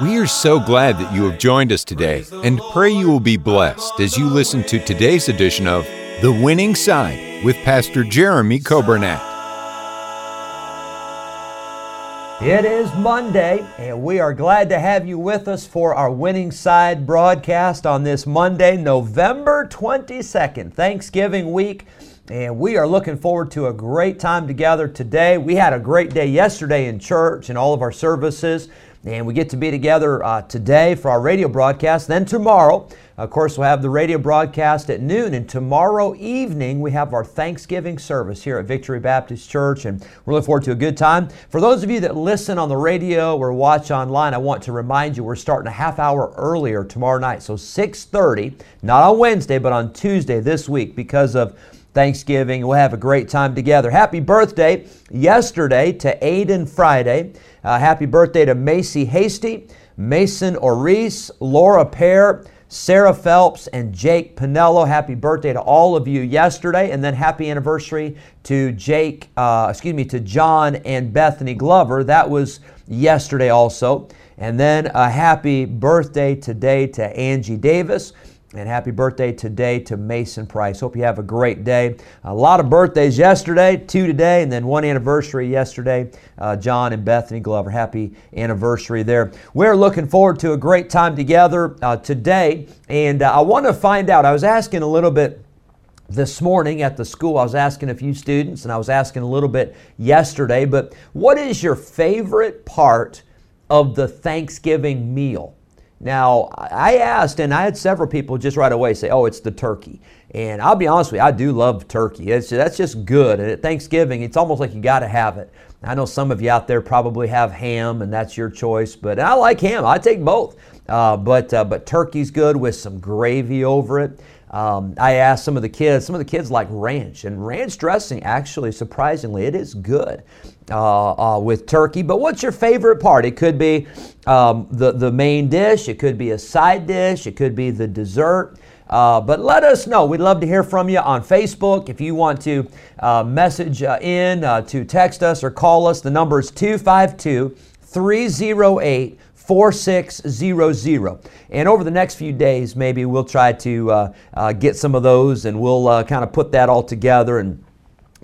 We are so glad that you have joined us today and pray you will be blessed as you listen to today's edition of The Winning Side with Pastor Jeremy Coburnett. It is Monday, and we are glad to have you with us for our Winning Side broadcast on this Monday, November 22nd, Thanksgiving week. And we are looking forward to a great time together today. We had a great day yesterday in church and all of our services. And we get to be together uh, today for our radio broadcast. Then tomorrow, of course, we'll have the radio broadcast at noon. And tomorrow evening, we have our Thanksgiving service here at Victory Baptist Church. And we're looking forward to a good time. For those of you that listen on the radio or watch online, I want to remind you we're starting a half hour earlier tomorrow night. So 6.30, not on Wednesday, but on Tuesday this week because of Thanksgiving. We'll have a great time together. Happy birthday yesterday to Aiden Friday. Uh, happy birthday to Macy Hasty, Mason Oris, Laura Pear, Sarah Phelps, and Jake Pinello. Happy birthday to all of you yesterday, and then happy anniversary to Jake, uh, excuse me, to John and Bethany Glover. That was yesterday also. And then a happy birthday today to Angie Davis. And happy birthday today to Mason Price. Hope you have a great day. A lot of birthdays yesterday, two today, and then one anniversary yesterday. Uh, John and Bethany Glover. Happy anniversary there. We're looking forward to a great time together uh, today. And uh, I want to find out, I was asking a little bit this morning at the school. I was asking a few students, and I was asking a little bit yesterday, but what is your favorite part of the Thanksgiving meal? Now, I asked, and I had several people just right away say, oh, it's the turkey. And I'll be honest with you, I do love turkey. It's, that's just good. And at Thanksgiving, it's almost like you got to have it. I know some of you out there probably have ham, and that's your choice, but I like ham. I take both. Uh, but, uh, but turkey's good with some gravy over it. Um, I asked some of the kids, some of the kids like ranch, and ranch dressing actually, surprisingly, it is good uh, uh, with turkey. But what's your favorite part? It could be um, the, the main dish, it could be a side dish, it could be the dessert. Uh, but let us know. We'd love to hear from you on Facebook. If you want to uh, message uh, in, uh, to text us or call us, the number is 252 308 4600. And over the next few days, maybe we'll try to uh, uh, get some of those and we'll uh, kind of put that all together and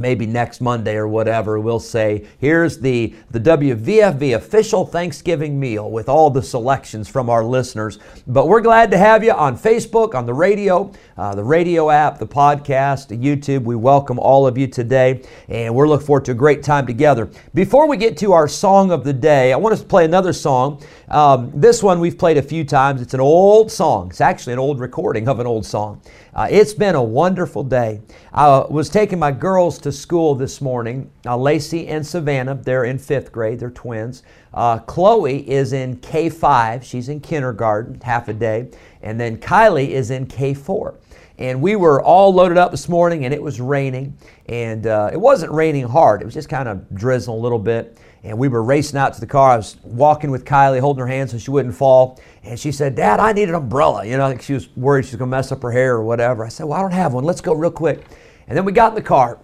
maybe next Monday or whatever, we'll say, here's the, the WVFV official Thanksgiving meal with all the selections from our listeners. But we're glad to have you on Facebook, on the radio, uh, the radio app, the podcast, YouTube. We welcome all of you today, and we're looking forward to a great time together. Before we get to our song of the day, I want us to play another song. Um, this one we've played a few times. It's an old song. It's actually an old recording of an old song. Uh, it's been a wonderful day. I was taking my girls to school this morning. Uh, Lacey and Savannah, they're in fifth grade, they're twins. Uh, Chloe is in K5, she's in kindergarten, half a day. And then Kylie is in K4. And we were all loaded up this morning and it was raining. And uh, it wasn't raining hard, it was just kind of drizzling a little bit and we were racing out to the car. I was walking with Kylie, holding her hand so she wouldn't fall. And she said, Dad, I need an umbrella. You know, think she was worried she was going to mess up her hair or whatever. I said, Well, I don't have one. Let's go real quick. And then we got in the car.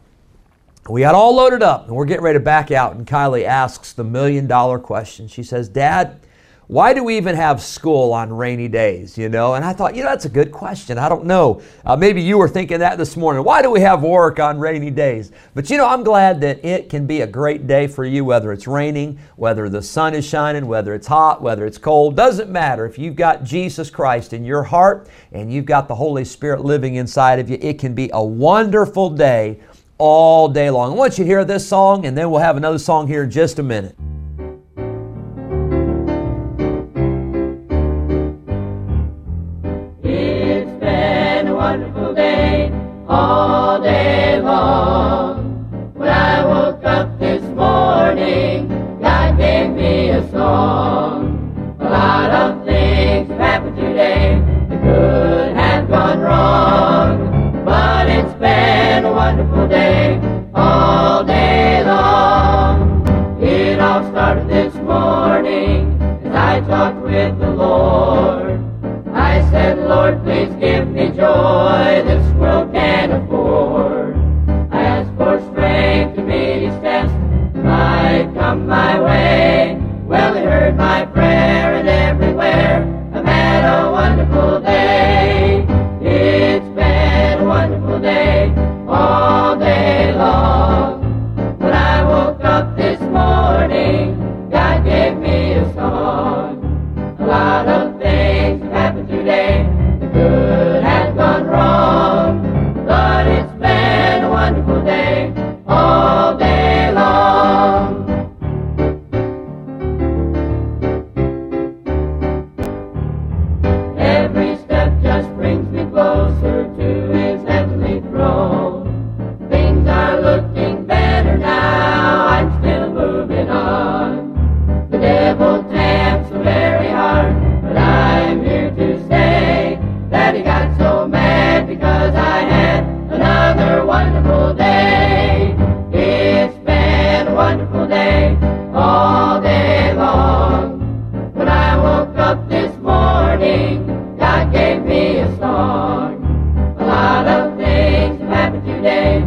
We got all loaded up and we're getting ready to back out. And Kylie asks the million dollar question. She says, Dad, why do we even have school on rainy days, you know? And I thought, you know, that's a good question. I don't know. Uh, maybe you were thinking that this morning. Why do we have work on rainy days? But, you know, I'm glad that it can be a great day for you, whether it's raining, whether the sun is shining, whether it's hot, whether it's cold. Doesn't matter. If you've got Jesus Christ in your heart and you've got the Holy Spirit living inside of you, it can be a wonderful day all day long. I want you to hear this song, and then we'll have another song here in just a minute. morning as I talked with the Lord. I said, Lord, please give me joy this woke up this morning, God gave me a song. A lot of things have happened today.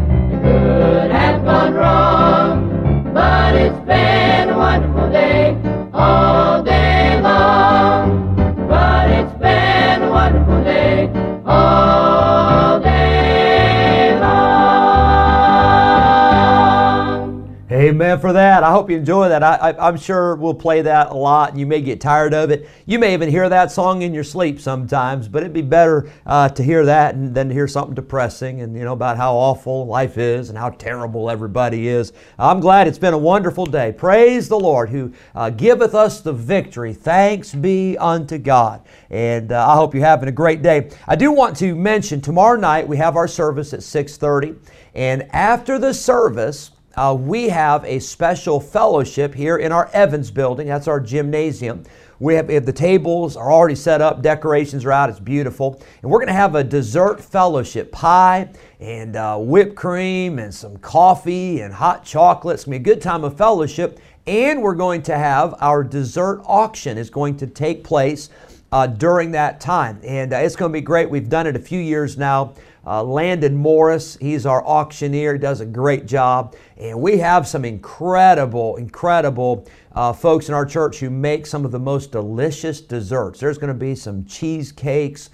Amen for that. I hope you enjoy that. I, am sure we'll play that a lot. and You may get tired of it. You may even hear that song in your sleep sometimes, but it'd be better uh, to hear that and, than to hear something depressing and, you know, about how awful life is and how terrible everybody is. I'm glad it's been a wonderful day. Praise the Lord who uh, giveth us the victory. Thanks be unto God. And uh, I hope you're having a great day. I do want to mention tomorrow night we have our service at 6:30, and after the service, uh, we have a special fellowship here in our Evans building. That's our gymnasium. We have, the tables are already set up, decorations are out, it's beautiful. And we're going to have a dessert fellowship pie and uh, whipped cream and some coffee and hot chocolate. It's going to be a good time of fellowship. And we're going to have our dessert auction is going to take place uh, during that time. And uh, it's going to be great. We've done it a few years now. Uh, Landon Morris, he's our auctioneer, does a great job. And we have some incredible, incredible uh, folks in our church who make some of the most delicious desserts. There's going to be some cheesecakes,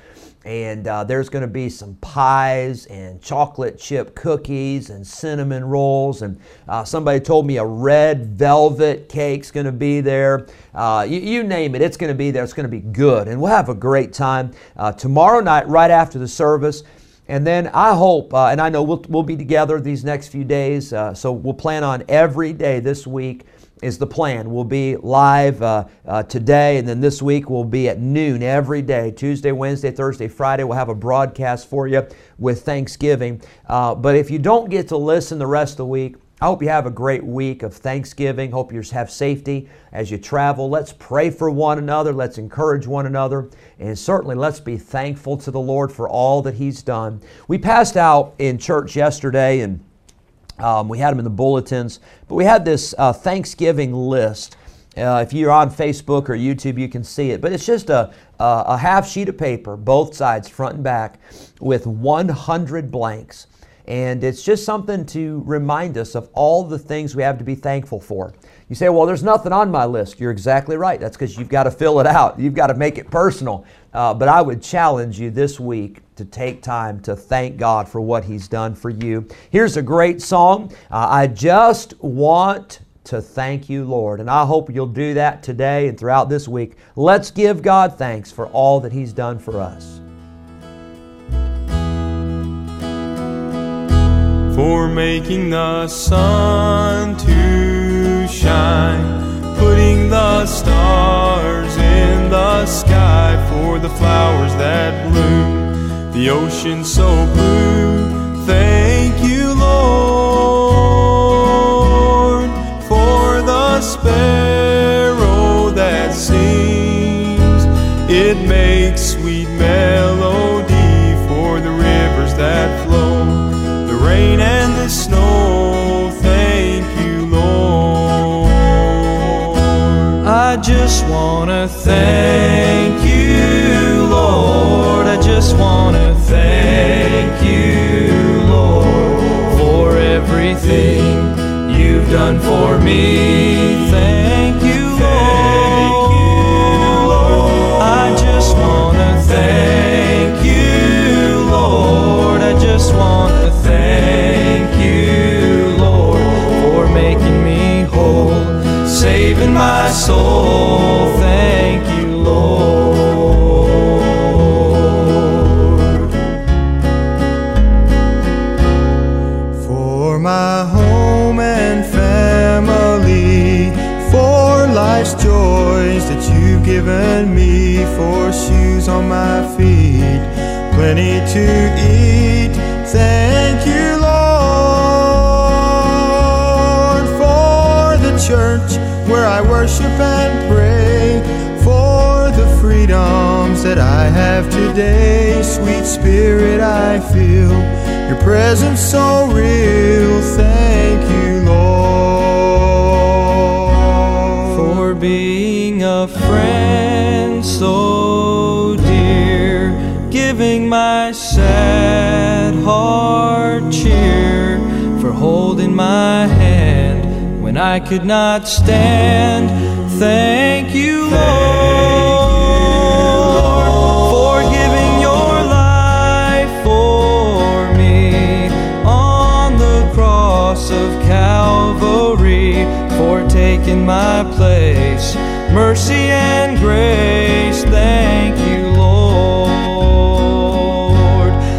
and uh, there's going to be some pies and chocolate chip cookies and cinnamon rolls. And uh, somebody told me a red velvet cake's going to be there. Uh, you, you, name it, it's going to be there. It's going to be good. And we'll have a great time uh, tomorrow night, right after the service. And then I hope, uh, and I know we'll, we'll be together these next few days, uh, so we'll plan on every day this week is the plan. We'll be live uh, uh, today, and then this week we'll be at noon every day Tuesday, Wednesday, Thursday, Friday. We'll have a broadcast for you with Thanksgiving. Uh, but if you don't get to listen the rest of the week, I hope you have a great week of Thanksgiving. Hope you have safety as you travel. Let's pray for one another. Let's encourage one another. And certainly let's be thankful to the Lord for all that He's done. We passed out in church yesterday and um, we had them in the bulletins, but we had this uh, Thanksgiving list. Uh, if you're on Facebook or YouTube, you can see it. But it's just a, a, a half sheet of paper, both sides, front and back, with 100 blanks. And it's just something to remind us of all the things we have to be thankful for. You say, well, there's nothing on my list. You're exactly right. That's because you've got to fill it out, you've got to make it personal. Uh, but I would challenge you this week to take time to thank God for what He's done for you. Here's a great song. Uh, I just want to thank you, Lord. And I hope you'll do that today and throughout this week. Let's give God thanks for all that He's done for us. for making the sun to shine, the ocean so blue. Thank you, Lord, for the sparrow that sings. It makes sweet melody for the rivers that flow the rain and the snow. Thank you, Lord. I just want to thank you, Lord. I just want done for me. Thank that you've given me, for shoes on my feet, plenty to eat. Thank you, Lord, for the church where I worship and pray, for the freedoms that I have today. Sweet Spirit, I feel your presence so real. Thank a friend so dear, giving my sad heart cheer, for holding my hand when I could not stand. Thank you, Lord, for giving your life for me on the cross of Calvary, for taking my place. Mercy and grace, thank you, Lord.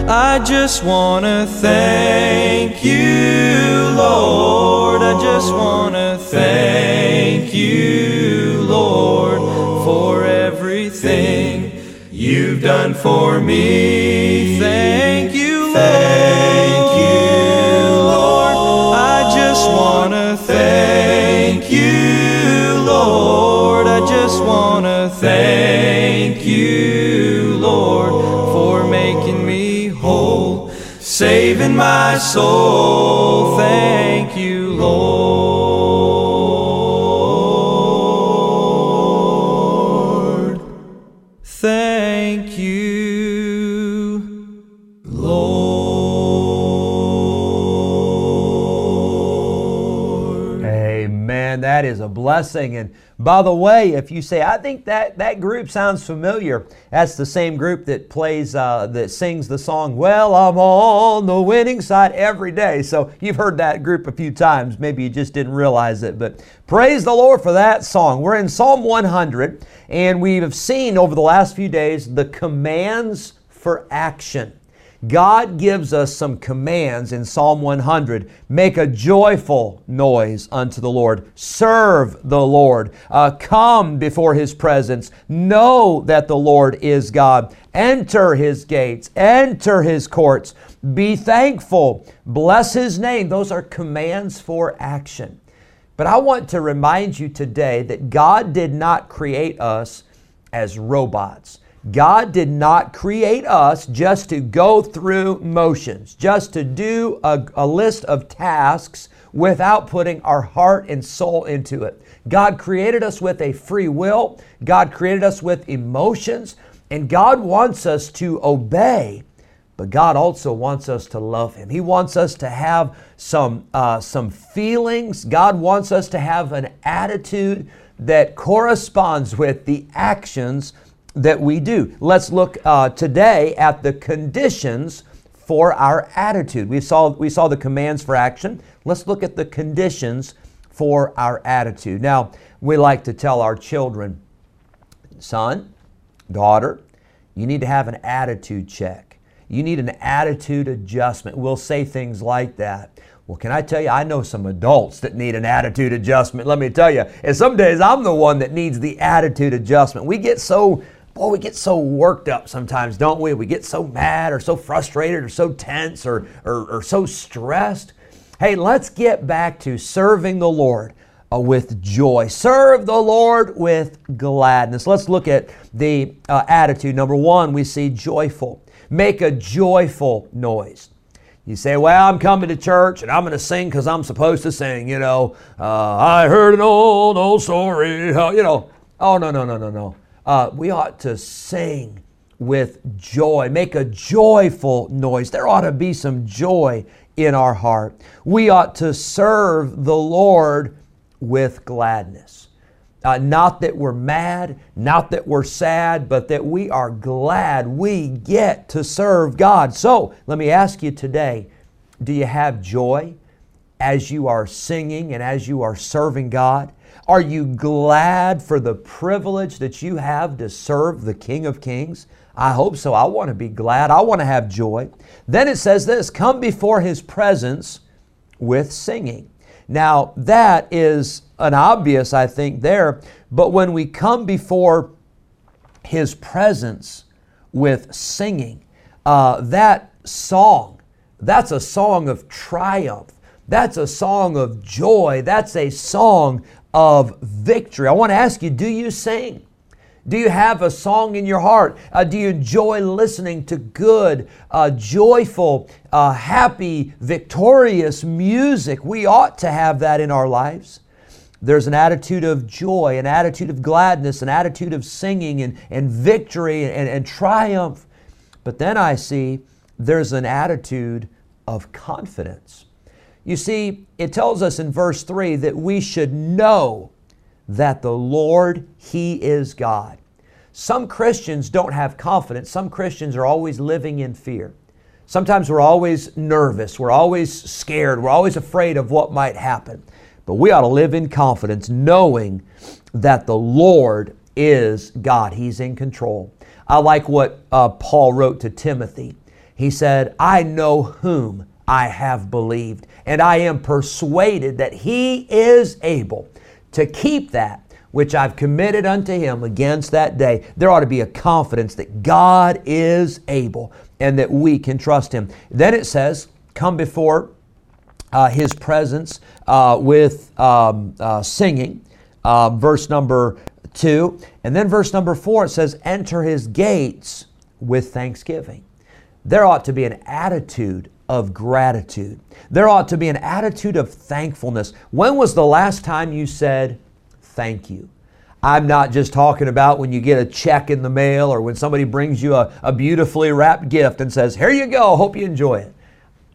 I just want to thank you, Lord. I just want to thank you, Lord, for everything you've done for me. Thank you, Lord. Lord, for making me whole, saving my soul. Thank you, Lord. Amen. That is a blessing. And by the way, if you say, I think that that group sounds familiar, that's the same group that plays, uh, that sings the song, Well, I'm on the winning side every day. So you've heard that group a few times. Maybe you just didn't realize it. But praise the Lord for that song. We're in Psalm 100, and we have seen over the last few days the commands for action. God gives us some commands in Psalm 100. Make a joyful noise unto the Lord. Serve the Lord. Uh, come before His presence. Know that the Lord is God. Enter His gates. Enter His courts. Be thankful. Bless His name. Those are commands for action. But I want to remind you today that God did not create us as robots. God did not create us just to go through motions, just to do a, a, list of tasks without putting our heart and soul into it. God created us with a free will, God created us with emotions, and God wants us to obey. But God also wants us to love Him. He wants us to have some, uh, some feelings. God wants us to have an attitude that corresponds with the actions that we do. Let's look uh, today at the conditions for our attitude. We saw, we saw the commands for action. Let's look at the conditions for our attitude. Now, we like to tell our children, son, daughter, you need to have an attitude check. You need an attitude adjustment. We'll say things like that. Well, can I tell you, I know some adults that need an attitude adjustment. Let me tell you, and some days I'm the one that needs the attitude adjustment. We get so boy, we get so worked up sometimes, don't we? We get so mad or so frustrated or so tense or, or, or so stressed. Hey, let's get back to serving the Lord uh, with joy. Serve the Lord with gladness. Let's look at the uh, attitude. Number one, we see joyful. Make a joyful noise. You say, well, I'm coming to church and I'm going to sing because I'm supposed to sing, you know. Uh, I heard an old, old story, you know. Oh, no, no, no, no, no uh, we ought to sing with joy, make a joyful noise. There ought to be some joy in our heart. We ought to serve the Lord with gladness. Uh, not that we're mad, not that we're sad, but that we are glad we get to serve God. So let me ask you today do you have joy as you are singing and as you are serving God? Are you glad for the privilege that you have to serve the King of Kings? I hope so. I want to be glad. I want to have joy. Then it says this come before his presence with singing. Now, that is an obvious, I think, there, but when we come before his presence with singing, uh, that song, that's a song of triumph. That's a song of joy. That's a song of victory. I want to ask you do you sing? Do you have a song in your heart? Uh, do you enjoy listening to good, uh, joyful, uh, happy, victorious music? We ought to have that in our lives. There's an attitude of joy, an attitude of gladness, an attitude of singing and, and victory and, and triumph. But then I see there's an attitude of confidence. You see, it tells us in verse 3 that we should know that the Lord, He is God. Some Christians don't have confidence. Some Christians are always living in fear. Sometimes we're always nervous. We're always scared. We're always afraid of what might happen. But we ought to live in confidence, knowing that the Lord is God. He's in control. I like what uh, Paul wrote to Timothy. He said, I know whom I have believed, and I am persuaded that he is able to keep that which I've committed unto him against that day. There ought to be a confidence that God is able and that we can trust him. Then it says, Come before uh, his presence uh, with um, uh, singing, uh, verse number two. And then verse number four, it says, Enter his gates with thanksgiving. There ought to be an attitude of gratitude. There ought to be an attitude of thankfulness. When was the last time you said, thank you. I'm not just talking about when you get a check in the mail or when somebody brings you a, a beautifully wrapped gift and says, Here you go, hope you enjoy it.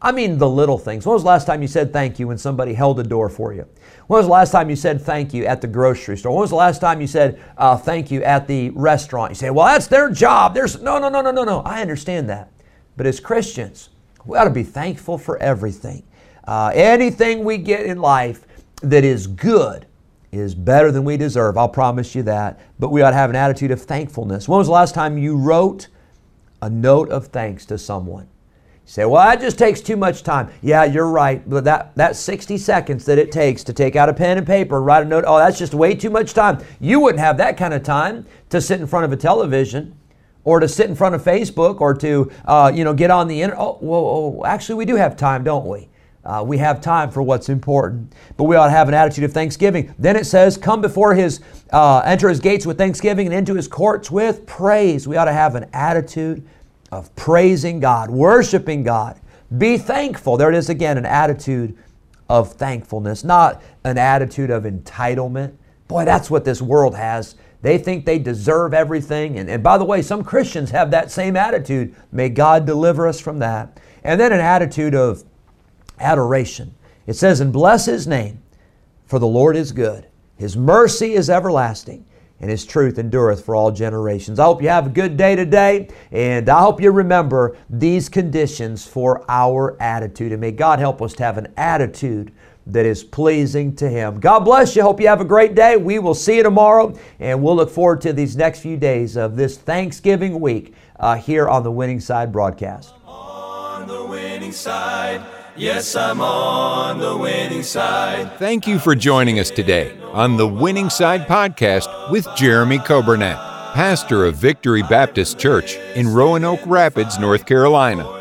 I mean the little things. When was the last time you said thank you when somebody held a door for you? When was the last time you said thank you at the grocery store? When was the last time you said uh, thank you at the restaurant? You say, well, that's their job. There's no, no, no, no, no, no. I understand that. But as Christians, we ought to be thankful for everything. Uh, anything we get in life that is good is better than we deserve. I'll promise you that. But we ought to have an attitude of thankfulness. When was the last time you wrote a note of thanks to someone? You say, well, that just takes too much time. Yeah, you're right. But that, that 60 seconds that it takes to take out a pen and paper write a note, oh, that's just way too much time. You wouldn't have that kind of time to sit in front of a television or to sit in front of Facebook or to, uh, you know, get on the internet. Oh, well, actually, we do have time, don't we? Uh, we have time for what's important, but we ought to have an attitude of thanksgiving. Then it says, "Come before His, uh, enter His gates with thanksgiving, and into His courts with praise." We ought to have an attitude of praising God, worshiping God. Be thankful. There it is again, an attitude of thankfulness, not an attitude of entitlement. Boy, that's what this world has. They think they deserve everything. And, and by the way, some Christians have that same attitude. May God deliver us from that. And then an attitude of adoration. It says, And bless his name, for the Lord is good. His mercy is everlasting, and his truth endureth for all generations. I hope you have a good day today, and I hope you remember these conditions for our attitude. And may God help us to have an attitude that is pleasing to Him. God bless you. Hope you have a great day. We will see you tomorrow, and we'll look forward to these next few days of this Thanksgiving week uh, here on the Winning Side broadcast. On the winning side. Yes, I'm on the winning side. Thank you for joining us today on the Winning Side podcast with Jeremy Coburnett, pastor of Victory Baptist Church in Roanoke Rapids, North Carolina.